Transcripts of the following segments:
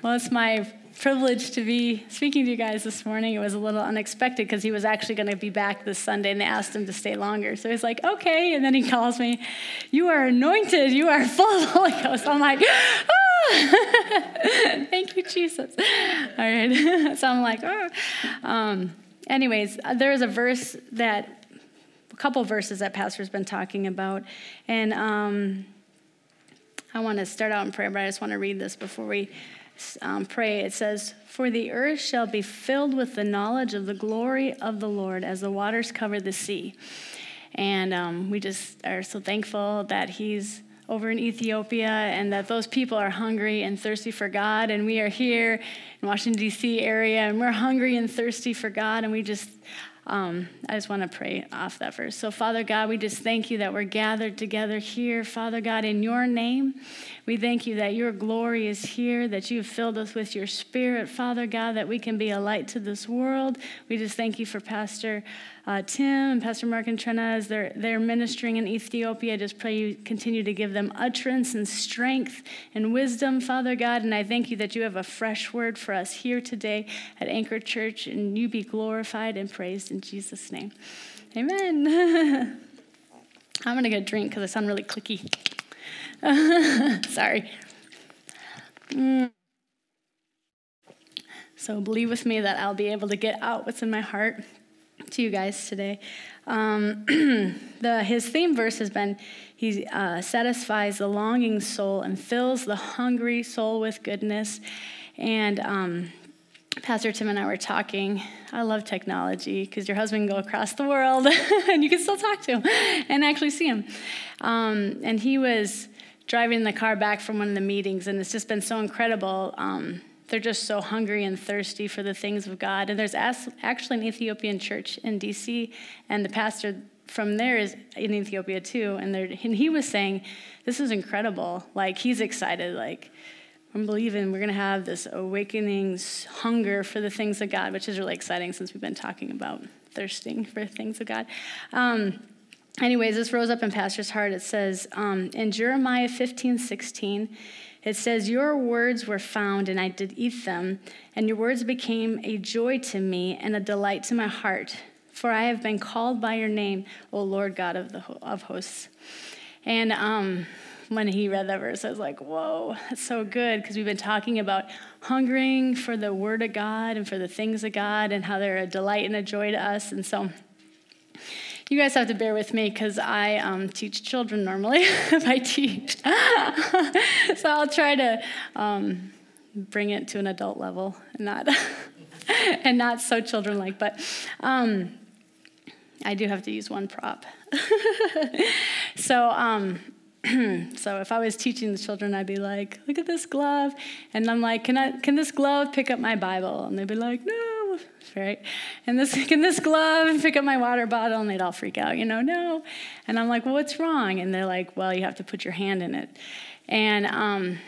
Well, it's my privilege to be speaking to you guys this morning. It was a little unexpected because he was actually going to be back this Sunday and they asked him to stay longer. So he's like, okay. And then he calls me, You are anointed. You are full of the Holy Ghost. I'm like, ah. Thank you, Jesus. All right. so I'm like, oh. Um, anyways, there's a verse that, a couple verses that Pastor's been talking about. And um, I want to start out in prayer, but I just want to read this before we um, pray, it says, For the earth shall be filled with the knowledge of the glory of the Lord as the waters cover the sea. And um, we just are so thankful that He's over in Ethiopia and that those people are hungry and thirsty for God. And we are here in Washington, D.C. area, and we're hungry and thirsty for God. And we just, um, I just want to pray off that verse. So, Father God, we just thank you that we're gathered together here, Father God, in your name. We thank you that your glory is here, that you have filled us with your spirit, Father God, that we can be a light to this world. We just thank you for Pastor uh, Tim and Pastor Mark and Trina as they're, they're ministering in Ethiopia. I just pray you continue to give them utterance and strength and wisdom, Father God. And I thank you that you have a fresh word for us here today at Anchor Church, and you be glorified and praised in Jesus' name. Amen. I'm going to get a drink because I sound really clicky. Sorry. Mm. So believe with me that I'll be able to get out what's in my heart to you guys today. Um, the, his theme verse has been He uh, satisfies the longing soul and fills the hungry soul with goodness. And um, Pastor Tim and I were talking. I love technology because your husband can go across the world and you can still talk to him and actually see him. Um, and he was driving the car back from one of the meetings, and it's just been so incredible. Um, they're just so hungry and thirsty for the things of God. And there's actually an Ethiopian church in DC, and the pastor from there is in Ethiopia too. And, and he was saying, This is incredible. Like, he's excited. Like, I'm believing we're going to have this awakening hunger for the things of God, which is really exciting since we've been talking about thirsting for things of God. Um, anyways, this rose up in Pastor's heart. It says um, in Jeremiah 15, 16, it says, Your words were found, and I did eat them, and your words became a joy to me and a delight to my heart. For I have been called by your name, O Lord God of, the, of hosts. And um, when he read that verse, I was like, whoa, that's so good, because we've been talking about hungering for the word of God and for the things of God and how they're a delight and a joy to us. And so, you guys have to bear with me because I um, teach children normally if I teach. so I'll try to um, bring it to an adult level and not, and not so children like. But um, I do have to use one prop. so, um, so if I was teaching the children, I'd be like, "Look at this glove," and I'm like, "Can I? Can this glove pick up my Bible?" And they'd be like, "No." right? And this can this glove and pick up my water bottle? And they'd all freak out, you know, no. And I'm like, well, what's wrong? And they're like, well, you have to put your hand in it. And um,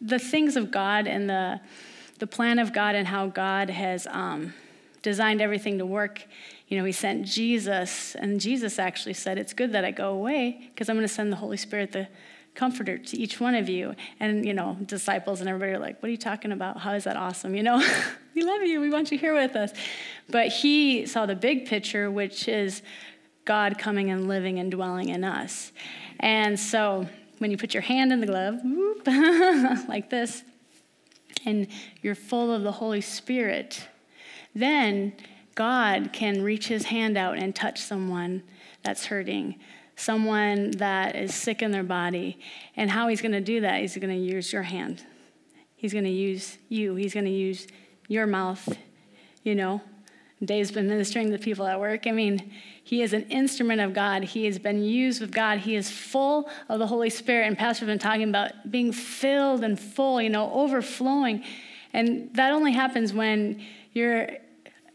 the things of God and the the plan of God and how God has um, designed everything to work. You know, He sent Jesus, and Jesus actually said, "It's good that I go away because I'm going to send the Holy Spirit, the comforter to each one of you. And, you know, disciples and everybody are like, what are you talking about? How is that awesome? You know, we love you. We want you here with us. But he saw the big picture, which is God coming and living and dwelling in us. And so when you put your hand in the glove, whoop, like this, and you're full of the Holy Spirit, then God can reach his hand out and touch someone that's hurting someone that is sick in their body. And how he's going to do that, he's going to use your hand. He's going to use you. He's going to use your mouth, you know. Dave's been ministering to people at work. I mean, he is an instrument of God. He has been used with God. He is full of the Holy Spirit. And Pastor's been talking about being filled and full, you know, overflowing. And that only happens when you're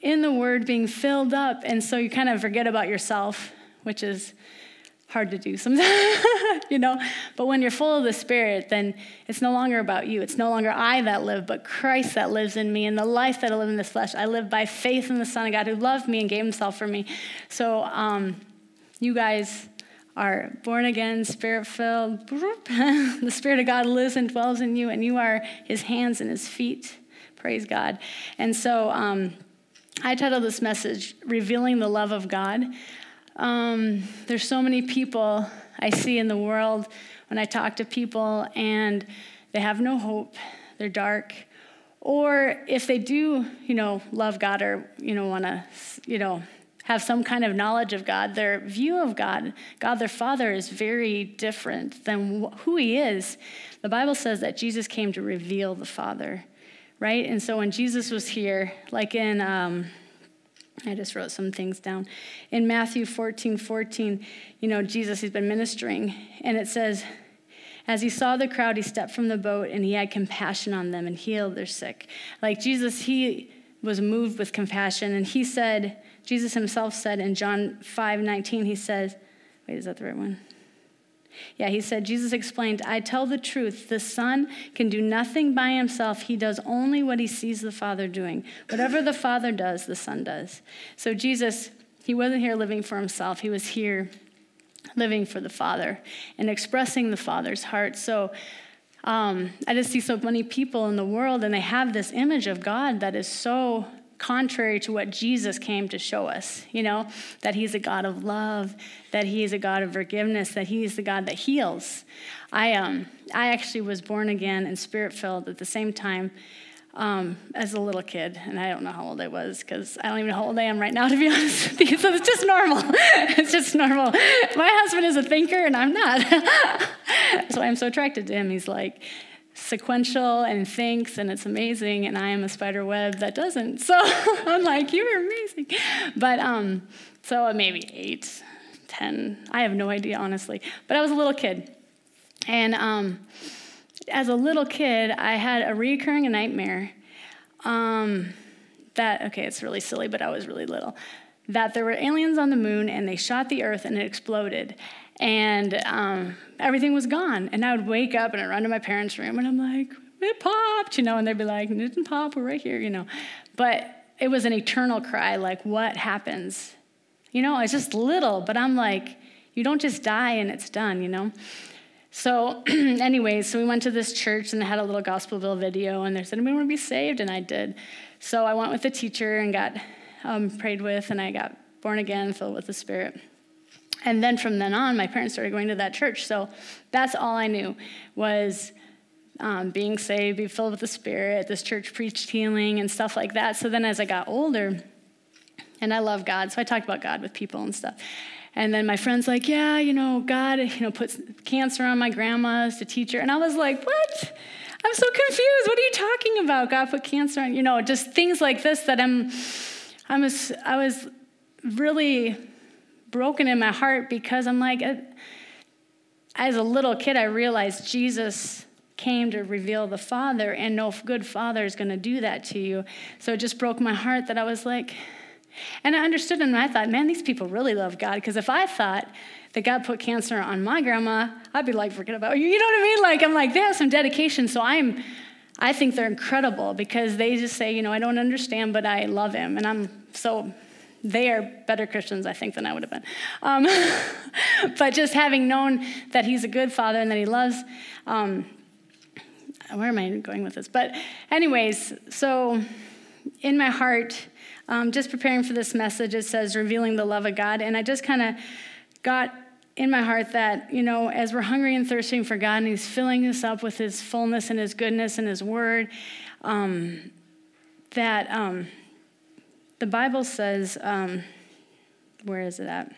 in the Word being filled up. And so you kind of forget about yourself, which is hard to do sometimes, you know. But when you're full of the Spirit, then it's no longer about you. It's no longer I that live, but Christ that lives in me. And the life that I live in this flesh, I live by faith in the Son of God who loved me and gave himself for me. So, um, you guys are born again, spirit filled. the Spirit of God lives and dwells in you, and you are his hands and his feet. Praise God. And so um, I titled this message, Revealing the Love of God. Um, there's so many people I see in the world when I talk to people, and they have no hope, they're dark. Or if they do, you know, love God or, you know, want to, you know, have some kind of knowledge of God, their view of God, God their Father, is very different than who He is. The Bible says that Jesus came to reveal the Father, right? And so when Jesus was here, like in, um, I just wrote some things down. In Matthew 14 14, you know, Jesus, he's been ministering, and it says, as he saw the crowd, he stepped from the boat and he had compassion on them and healed their sick. Like Jesus, he was moved with compassion, and he said, Jesus himself said in John 5 19, he says, wait, is that the right one? Yeah, he said, Jesus explained, I tell the truth. The Son can do nothing by himself. He does only what he sees the Father doing. Whatever the Father does, the Son does. So Jesus, he wasn't here living for himself, he was here living for the Father and expressing the Father's heart. So um, I just see so many people in the world, and they have this image of God that is so contrary to what Jesus came to show us, you know, that he's a God of love, that he is a God of forgiveness, that he is the God that heals. I, um, I actually was born again and spirit filled at the same time um, as a little kid, and I don't know how old I was because I don't even know how old I am right now, to be honest with you. So it's just normal. it's just normal. My husband is a thinker, and I'm not. That's why I'm so attracted to him. He's like, sequential and thinks and it's amazing and i am a spider web that doesn't. So i'm like you're amazing. But um so maybe eight ten i have no idea honestly. But i was a little kid. And um as a little kid i had a recurring nightmare um that okay it's really silly but i was really little that there were aliens on the moon and they shot the earth and it exploded and um, everything was gone. And I would wake up and I'd run to my parents' room and I'm like, it popped, you know, and they'd be like, it didn't pop, we're right here, you know. But it was an eternal cry, like, what happens? You know, it's just little, but I'm like, you don't just die and it's done, you know? So, anyways, so we went to this church and they had a little Gospel Bill video, and they said, "We want to be saved," and I did. So I went with the teacher and got um, prayed with, and I got born again, filled with the Spirit. And then from then on, my parents started going to that church. So that's all I knew was um, being saved, be filled with the Spirit. This church preached healing and stuff like that. So then as I got older, and I love God, so I talked about God with people and stuff. And then my friend's like, yeah, you know, God, you know, puts cancer on my grandma's to teach her. And I was like, what? I'm so confused. What are you talking about? God put cancer on, you know, just things like this that I'm, I was, I was really broken in my heart because I'm like, uh, as a little kid, I realized Jesus came to reveal the Father, and no good father is going to do that to you. So it just broke my heart that I was like, and I understood and I thought, man, these people really love God. Because if I thought that God put cancer on my grandma, I'd be like, forget about you. You know what I mean? Like, I'm like, they have some dedication. So I'm, I think they're incredible because they just say, you know, I don't understand, but I love him. And I'm so they are better Christians, I think, than I would have been. Um, but just having known that he's a good father and that he loves, um, where am I going with this? But, anyways, so in my heart, um, just preparing for this message, it says revealing the love of God. And I just kind of got in my heart that, you know, as we're hungry and thirsting for God and He's filling us up with His fullness and His goodness and His word, um, that um, the Bible says, um, where is it at?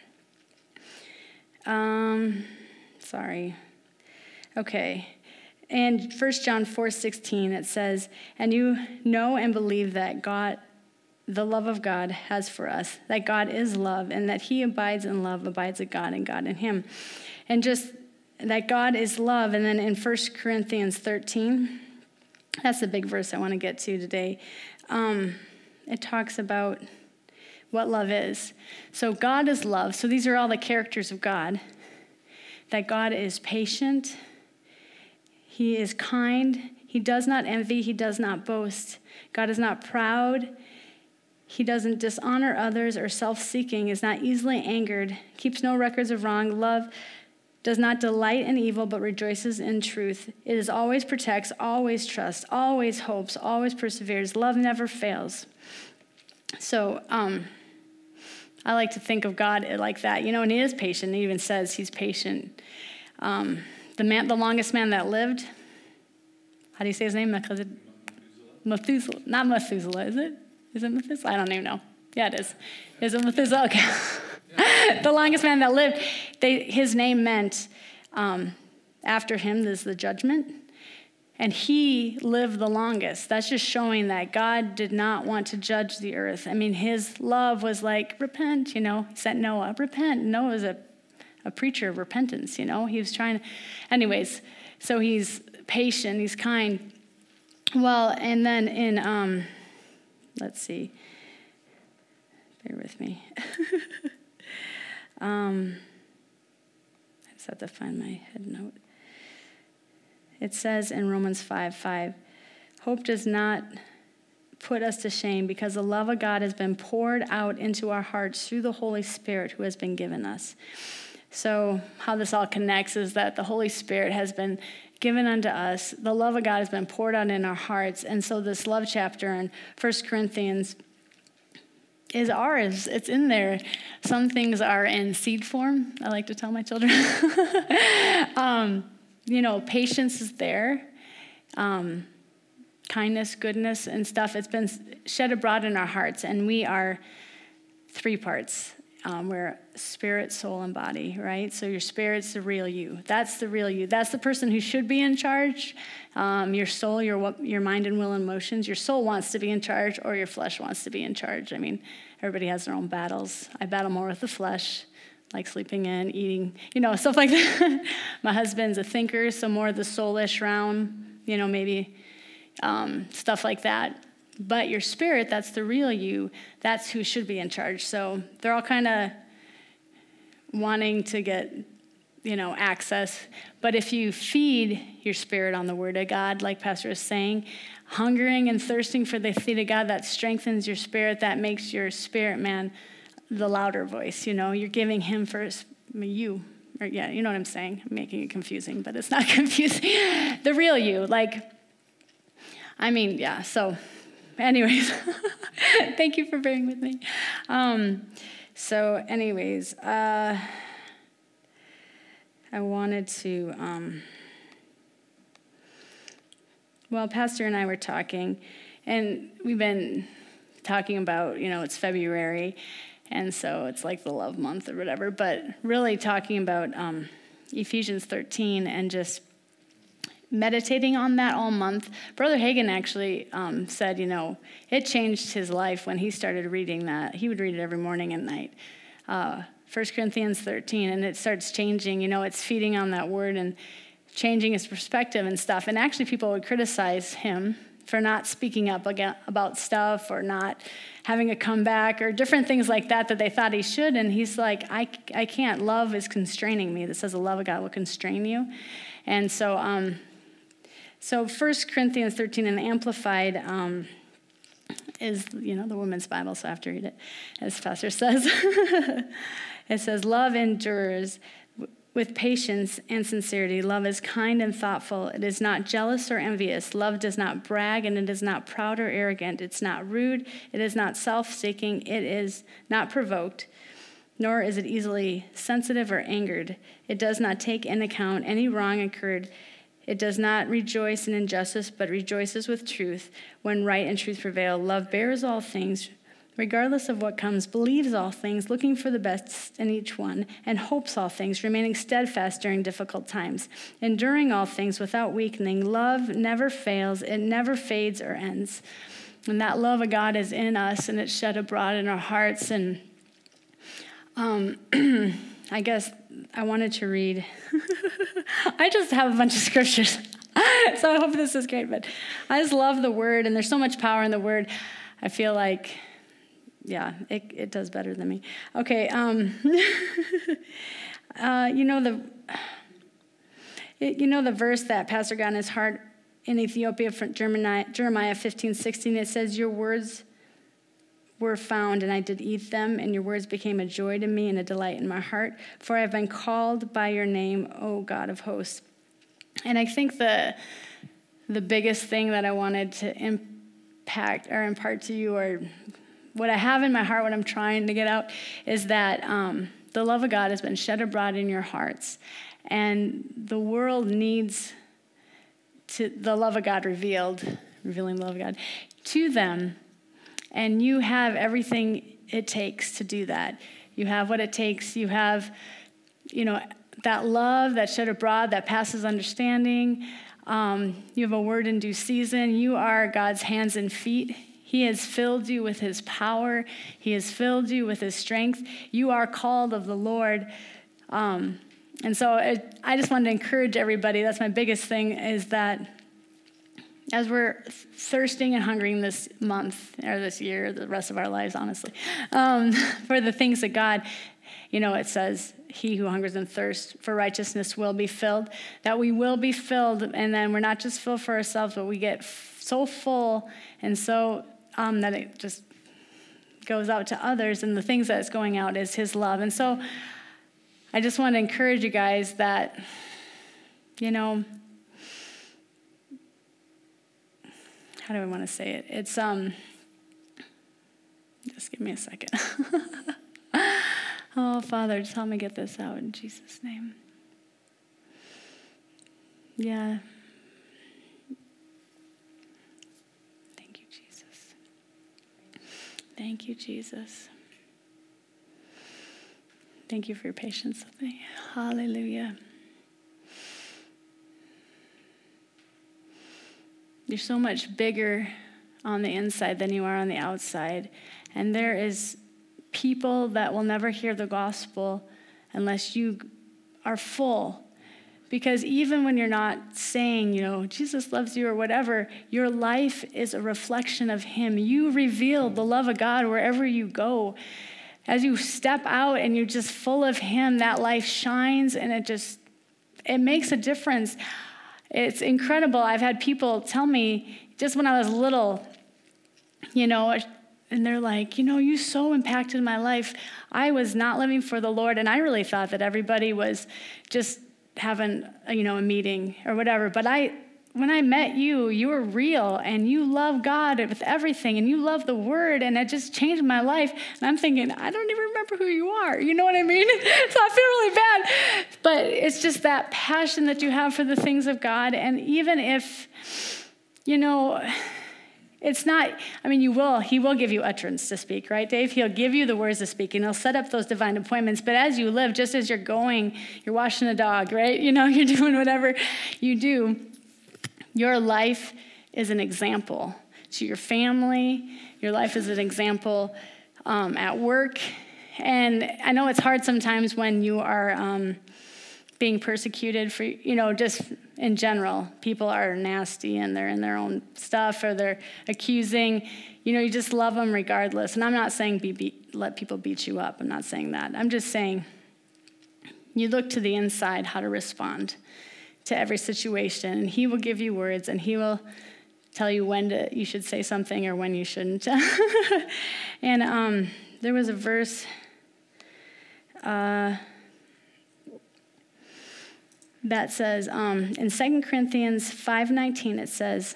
Um, sorry. Okay. And 1 John 4 16, it says, And you know and believe that God, the love of God has for us, that God is love, and that he abides in love, abides in God, and God in him. And just that God is love. And then in 1 Corinthians 13, that's the big verse I want to get to today. Um, it talks about what love is. So, God is love. So, these are all the characters of God that God is patient, He is kind, He does not envy, He does not boast. God is not proud, He doesn't dishonor others or self seeking, is not easily angered, keeps no records of wrong. Love does not delight in evil, but rejoices in truth. It is always protects, always trusts, always hopes, always perseveres. Love never fails. So, um, I like to think of God like that, you know, and He is patient. He even says He's patient. Um, the man, the longest man that lived. How do you say his name? Methuselah. Not Methuselah, is it? Is it Methuselah? I don't even know. Yeah, it is. Is it Methuselah? Okay. the longest man that lived. They, his name meant um, after him is the judgment. And he lived the longest. That's just showing that God did not want to judge the earth. I mean, his love was like, repent, you know. He said Noah, repent. Noah was a, a preacher of repentance, you know. He was trying to, anyways, so he's patient, he's kind. Well, and then in, um, let's see, bear with me. um, I just have to find my head note. It says in Romans 5 5, hope does not put us to shame because the love of God has been poured out into our hearts through the Holy Spirit who has been given us. So, how this all connects is that the Holy Spirit has been given unto us. The love of God has been poured out in our hearts. And so, this love chapter in 1 Corinthians is ours. It's in there. Some things are in seed form, I like to tell my children. um, you know, patience is there, um, kindness, goodness, and stuff. It's been shed abroad in our hearts, and we are three parts. Um, we're spirit, soul, and body, right? So your spirit's the real you. That's the real you. That's the person who should be in charge. Um, your soul, your your mind and will and emotions. Your soul wants to be in charge, or your flesh wants to be in charge. I mean, everybody has their own battles. I battle more with the flesh like sleeping in, eating, you know, stuff like that. My husband's a thinker, so more the soulish realm, you know, maybe um, stuff like that. But your spirit, that's the real you, that's who should be in charge. So they're all kind of wanting to get, you know, access. But if you feed your spirit on the word of God, like Pastor is saying, hungering and thirsting for the seed of God, that strengthens your spirit, that makes your spirit man the louder voice, you know, you're giving him first, you, or yeah, you know what I'm saying? I'm making it confusing, but it's not confusing. the real you, like, I mean, yeah, so, anyways, thank you for bearing with me. Um, so, anyways, uh, I wanted to, um, well, Pastor and I were talking, and we've been talking about, you know, it's February, and so it's like the love month or whatever. But really talking about um, Ephesians 13 and just meditating on that all month. Brother Hagin actually um, said, you know, it changed his life when he started reading that. He would read it every morning and night. Uh, 1 Corinthians 13, and it starts changing. You know, it's feeding on that word and changing his perspective and stuff. And actually, people would criticize him for not speaking up about stuff or not having a comeback or different things like that that they thought he should. And he's like, I, I can't. Love is constraining me. That says the love of God will constrain you. And so, um, so 1 Corinthians 13 and Amplified um, is, you know, the woman's Bible, so I have to read it, as Pastor says. it says, Love endures with patience and sincerity. Love is kind and thoughtful. It is not jealous or envious. Love does not brag and it is not proud or arrogant. It's not rude. It is not self seeking. It is not provoked, nor is it easily sensitive or angered. It does not take in account any wrong occurred. It does not rejoice in injustice, but rejoices with truth. When right and truth prevail, love bears all things regardless of what comes, believes all things, looking for the best in each one, and hopes all things, remaining steadfast during difficult times, enduring all things without weakening. Love never fails, it never fades or ends. And that love of God is in us and it's shed abroad in our hearts. And um, I guess I wanted to read, I just have a bunch of scriptures. so I hope this is great, but I just love the word, and there's so much power in the word. I feel like yeah, it, it does better than me. Okay, um, uh, you know the you know the verse that Pastor got in his heart in Ethiopia from Jeremiah, Jeremiah 15, 16, it says, Your words were found, and I did eat them, and your words became a joy to me and a delight in my heart. For I have been called by your name, O God of hosts. And I think the the biggest thing that I wanted to impact or impart to you, or what I have in my heart, what I'm trying to get out, is that um, the love of God has been shed abroad in your hearts, and the world needs to the love of God revealed, revealing the love of God to them and you have everything it takes to do that. You have what it takes. You have, you know, that love that shed abroad that passes understanding. Um, you have a word in due season. You are God's hands and feet. He has filled you with his power, he has filled you with his strength. You are called of the Lord. Um, and so it, I just wanted to encourage everybody. That's my biggest thing is that as we're thirsting and hungering this month or this year, the rest of our lives, honestly, um, for the things of God, you know, it says, He who hungers and thirsts for righteousness will be filled, that we will be filled. And then we're not just filled for ourselves, but we get f- so full and so um, that it just goes out to others. And the things that is going out is His love. And so I just want to encourage you guys that, you know, how do I want to say it? It's um just give me a second. oh, Father, just help me get this out in Jesus' name. Yeah. Thank you, Jesus. Thank you, Jesus. Thank you for your patience with me. Hallelujah. You're so much bigger on the inside than you are on the outside. And there is people that will never hear the gospel unless you are full. Because even when you're not saying, you know, Jesus loves you or whatever, your life is a reflection of Him. You reveal the love of God wherever you go. As you step out and you're just full of Him, that life shines and it just, it makes a difference. It's incredible. I've had people tell me just when I was little, you know, and they're like, you know, you so impacted my life. I was not living for the Lord, and I really thought that everybody was just having, you know, a meeting or whatever. But I, when I met you, you were real and you love God with everything and you love the word and it just changed my life. And I'm thinking, I don't even remember who you are. You know what I mean? so I feel really bad. But it's just that passion that you have for the things of God. And even if, you know, it's not, I mean, you will, he will give you utterance to speak, right, Dave? He'll give you the words to speak and he'll set up those divine appointments. But as you live, just as you're going, you're washing a dog, right? You know, you're doing whatever you do your life is an example to your family, your life is an example um, at work. And I know it's hard sometimes when you are um, being persecuted for, you know, just in general. People are nasty and they're in their own stuff or they're accusing. You know, you just love them regardless. And I'm not saying be let people beat you up. I'm not saying that. I'm just saying you look to the inside how to respond to every situation. And He will give you words and He will tell you when to, you should say something or when you shouldn't. and um, there was a verse. Uh, that says um, in 2 corinthians 5.19 it says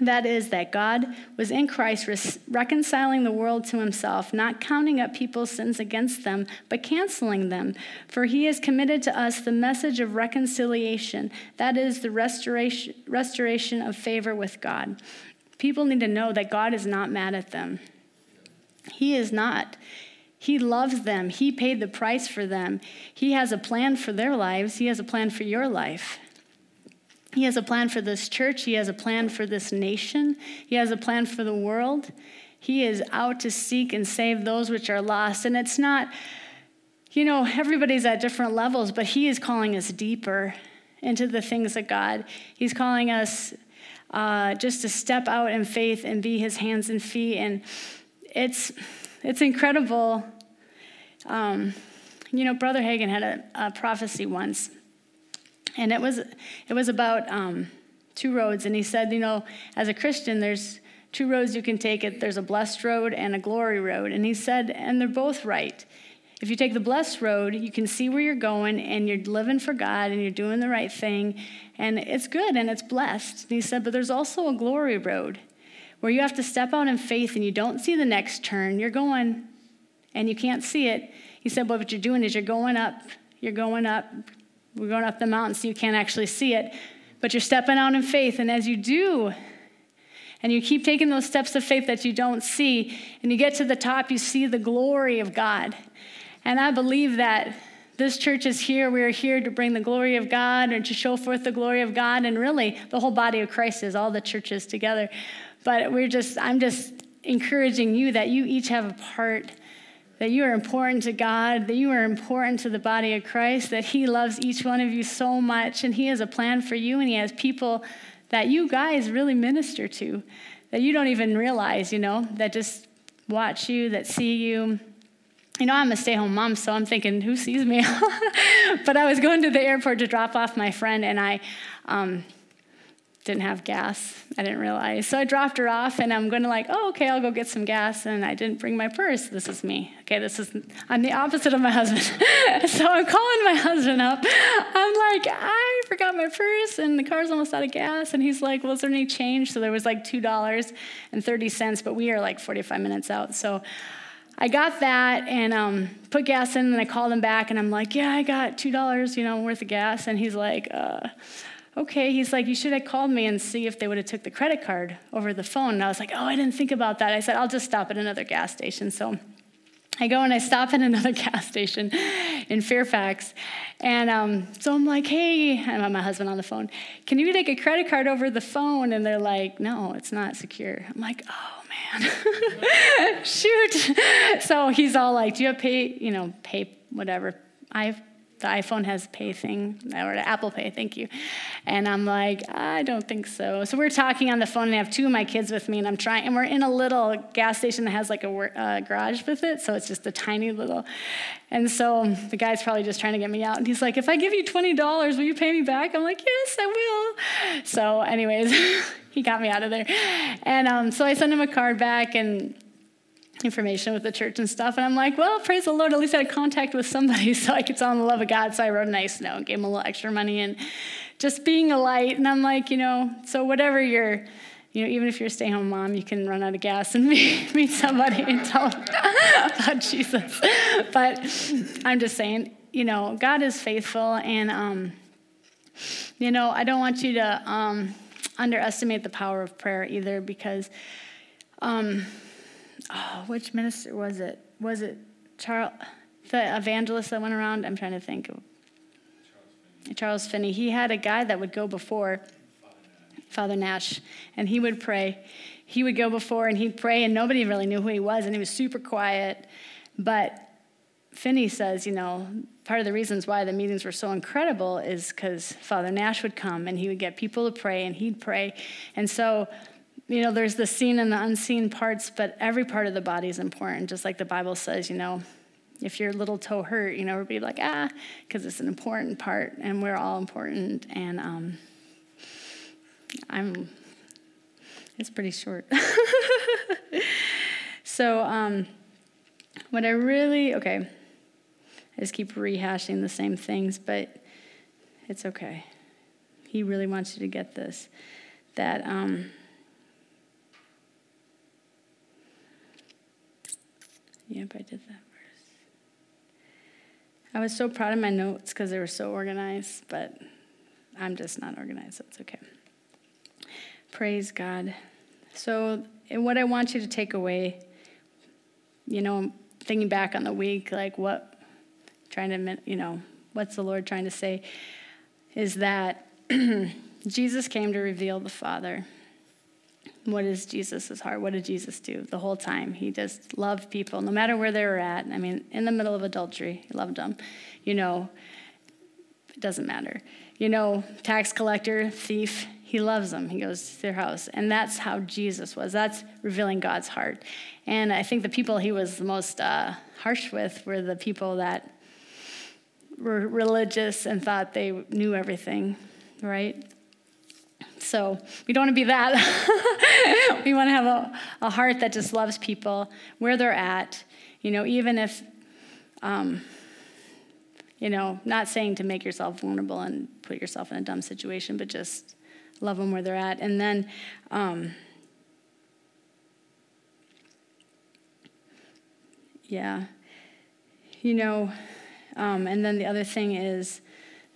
that is, that God was in Christ reconciling the world to himself, not counting up people's sins against them, but canceling them. For he has committed to us the message of reconciliation, that is, the restoration, restoration of favor with God. People need to know that God is not mad at them. He is not. He loves them. He paid the price for them. He has a plan for their lives. He has a plan for your life. He has a plan for this church. He has a plan for this nation. He has a plan for the world. He is out to seek and save those which are lost. And it's not, you know, everybody's at different levels, but He is calling us deeper into the things of God. He's calling us uh, just to step out in faith and be His hands and feet. And it's, it's incredible. Um, you know, Brother Hagin had a, a prophecy once and it was it was about um, two roads. And he said, you know, as a Christian, there's two roads you can take it. There's a blessed road and a glory road. And he said, and they're both right. If you take the blessed road, you can see where you're going and you're living for God and you're doing the right thing. And it's good and it's blessed. And he said, but there's also a glory road where you have to step out in faith and you don't see the next turn. You're going and you can't see it. He said, but what you're doing is you're going up, you're going up, we're going up the mountain so you can't actually see it, but you're stepping out in faith. And as you do, and you keep taking those steps of faith that you don't see, and you get to the top, you see the glory of God. And I believe that this church is here. We are here to bring the glory of God and to show forth the glory of God. And really, the whole body of Christ is all the churches together. But we're just, I'm just encouraging you that you each have a part that you are important to God, that you are important to the body of Christ, that He loves each one of you so much, and He has a plan for you, and He has people that you guys really minister to, that you don't even realize, you know, that just watch you, that see you. You know, I'm a stay home mom, so I'm thinking, who sees me? but I was going to the airport to drop off my friend, and I, um, didn't have gas. I didn't realize. So I dropped her off and I'm going to like, oh, okay, I'll go get some gas. And I didn't bring my purse. This is me. Okay, this is, I'm the opposite of my husband. so I'm calling my husband up. I'm like, I forgot my purse and the car's almost out of gas. And he's like, well, is there any change? So there was like $2.30, but we are like 45 minutes out. So I got that and um, put gas in and I called him back and I'm like, yeah, I got $2, you know, worth of gas. And he's like, uh, okay he's like you should have called me and see if they would have took the credit card over the phone and i was like oh i didn't think about that i said i'll just stop at another gas station so I go and I stop at another gas station in Fairfax. And um, so I'm like, hey, I have my husband on the phone. Can you take a credit card over the phone? And they're like, no, it's not secure. I'm like, oh, man. Shoot. So he's all like, do you have pay, you know, pay, whatever. I the iPhone has pay thing, or Apple Pay, thank you. And I'm like, I don't think so. So we're talking on the phone, and I have two of my kids with me, and I'm trying, and we're in a little gas station that has like a uh, garage with it, so it's just a tiny little. And so the guy's probably just trying to get me out, and he's like, if I give you $20, will you pay me back? I'm like, yes, I will. So, anyways, he got me out of there. And um, so I sent him a card back, and information with the church and stuff. And I'm like, well, praise the Lord, at least I had contact with somebody so I could tell them the love of God. So I wrote a nice note, gave them a little extra money, and just being a light. And I'm like, you know, so whatever you're, you know, even if you're a stay home mom, you can run out of gas and meet, meet somebody and tell them about Jesus. But I'm just saying, you know, God is faithful. And, um, you know, I don't want you to um, underestimate the power of prayer either because. Um, oh, which minister was it? Was it Charles, the evangelist that went around? I'm trying to think. Charles Finney. He had a guy that would go before Father Nash, and he would pray. He would go before and he'd pray, and nobody really knew who he was, and he was super quiet. But Finney says, you know, part of the reasons why the meetings were so incredible is because Father Nash would come and he would get people to pray, and he'd pray. And so you know, there's the seen and the unseen parts, but every part of the body is important, just like the Bible says, you know, if your little toe hurt, you know, everybody like, ah, because it's an important part, and we're all important. And um, I'm, it's pretty short. so, um, what I really, okay, I just keep rehashing the same things, but it's okay. He really wants you to get this. That, um, Yep, I did that first. I was so proud of my notes because they were so organized, but I'm just not organized, so it's okay. Praise God. So, what I want you to take away, you know, thinking back on the week, like what, trying to, you know, what's the Lord trying to say, is that Jesus came to reveal the Father. What is Jesus' heart? What did Jesus do the whole time? He just loved people, no matter where they were at. I mean, in the middle of adultery, he loved them. You know, it doesn't matter. You know, tax collector, thief, he loves them. He goes to their house. And that's how Jesus was. That's revealing God's heart. And I think the people he was the most uh, harsh with were the people that were religious and thought they knew everything, right? So we don't want to be that. we want to have a, a heart that just loves people where they're at, you know, even if, um, you know, not saying to make yourself vulnerable and put yourself in a dumb situation, but just love them where they're at. And then, um, yeah, you know, um, and then the other thing is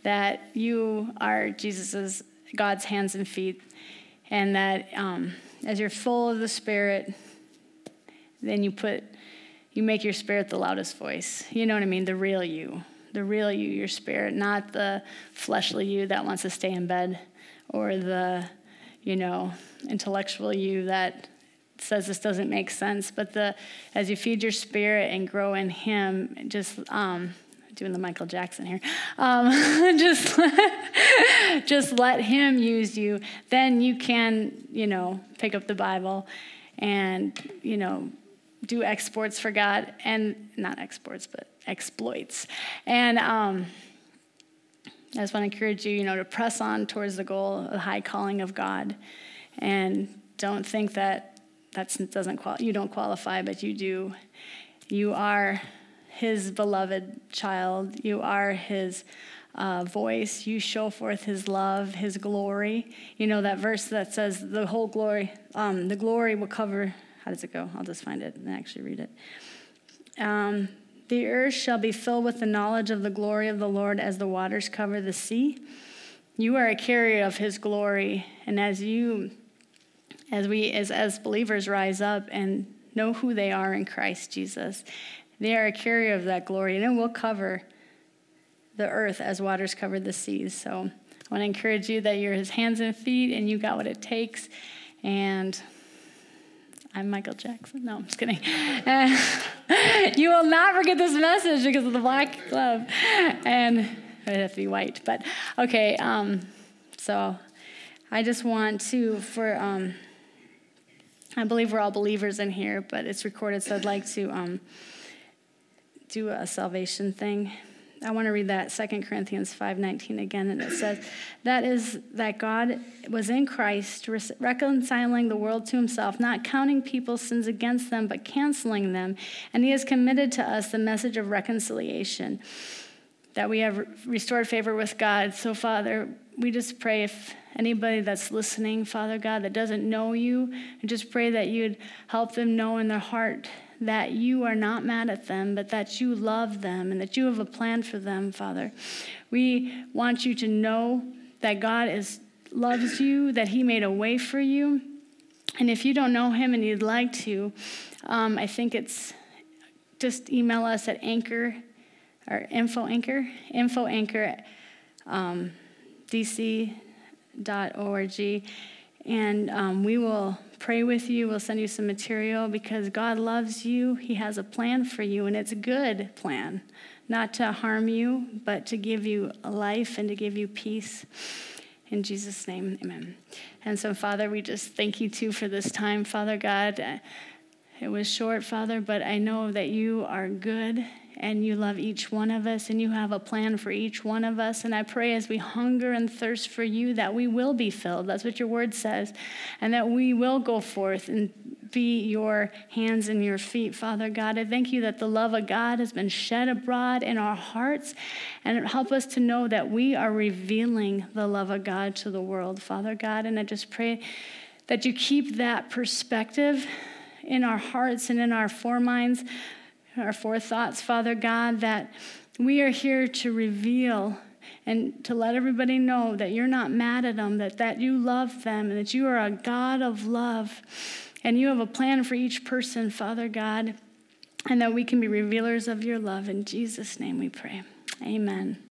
that you are Jesus's God's hands and feet, and that um, as you're full of the Spirit, then you put you make your spirit the loudest voice. You know what I mean? The real you, the real you, your spirit, not the fleshly you that wants to stay in bed, or the you know intellectual you that says this doesn't make sense. But the as you feed your spirit and grow in Him, just um, doing the Michael Jackson here. Um, just, just let Him use you. Then you can, you know, pick up the Bible and, you know, do exports for God and not exports, but exploits. And um, I just want to encourage you, you know, to press on towards the goal, the high calling of God, and don't think that that doesn't qual- you don't qualify, but you do. You are his beloved child. You are his uh, voice. You show forth his love, his glory. You know that verse that says the whole glory, um, the glory will cover. How does it go? I'll just find it and actually read it. Um, the earth shall be filled with the knowledge of the glory of the Lord as the waters cover the sea. You are a carrier of his glory. And as you, as we, as, as believers rise up and know who they are in Christ Jesus they are a carrier of that glory, and it will cover the earth as waters cover the seas. So I want to encourage you that you're his hands and feet, and you got what it takes. And I'm Michael Jackson. No, I'm just kidding. You will not forget this message because of the black glove. And it has to be white. But okay, um, so I just want to, for, um, I believe we're all believers in here, but it's recorded, so I'd like to. Um, do a salvation thing. I want to read that 2 Corinthians 5:19 again and it says that is that God was in Christ reconciling the world to himself not counting people's sins against them but canceling them and he has committed to us the message of reconciliation that we have restored favor with God so father we just pray if anybody that's listening father God that doesn't know you and just pray that you'd help them know in their heart that you are not mad at them, but that you love them and that you have a plan for them, Father. We want you to know that God is loves you, that He made a way for you. And if you don't know Him and you'd like to, um, I think it's just email us at anchor or info anchor, info anchor um, dc.org, and um, we will pray with you. We'll send you some material because God loves you. He has a plan for you, and it's a good plan, not to harm you, but to give you life and to give you peace. In Jesus' name, amen. And so, Father, we just thank you too for this time, Father God. It was short, Father, but I know that you are good and you love each one of us and you have a plan for each one of us. And I pray as we hunger and thirst for you that we will be filled. That's what your word says. And that we will go forth and be your hands and your feet, Father God. I thank you that the love of God has been shed abroad in our hearts and help us to know that we are revealing the love of God to the world, Father God. And I just pray that you keep that perspective in our hearts and in our foreminds our forethoughts, Father God, that we are here to reveal and to let everybody know that you're not mad at them, that, that you love them, and that you are a God of love. And you have a plan for each person, Father God, and that we can be revealers of your love. In Jesus' name we pray. Amen.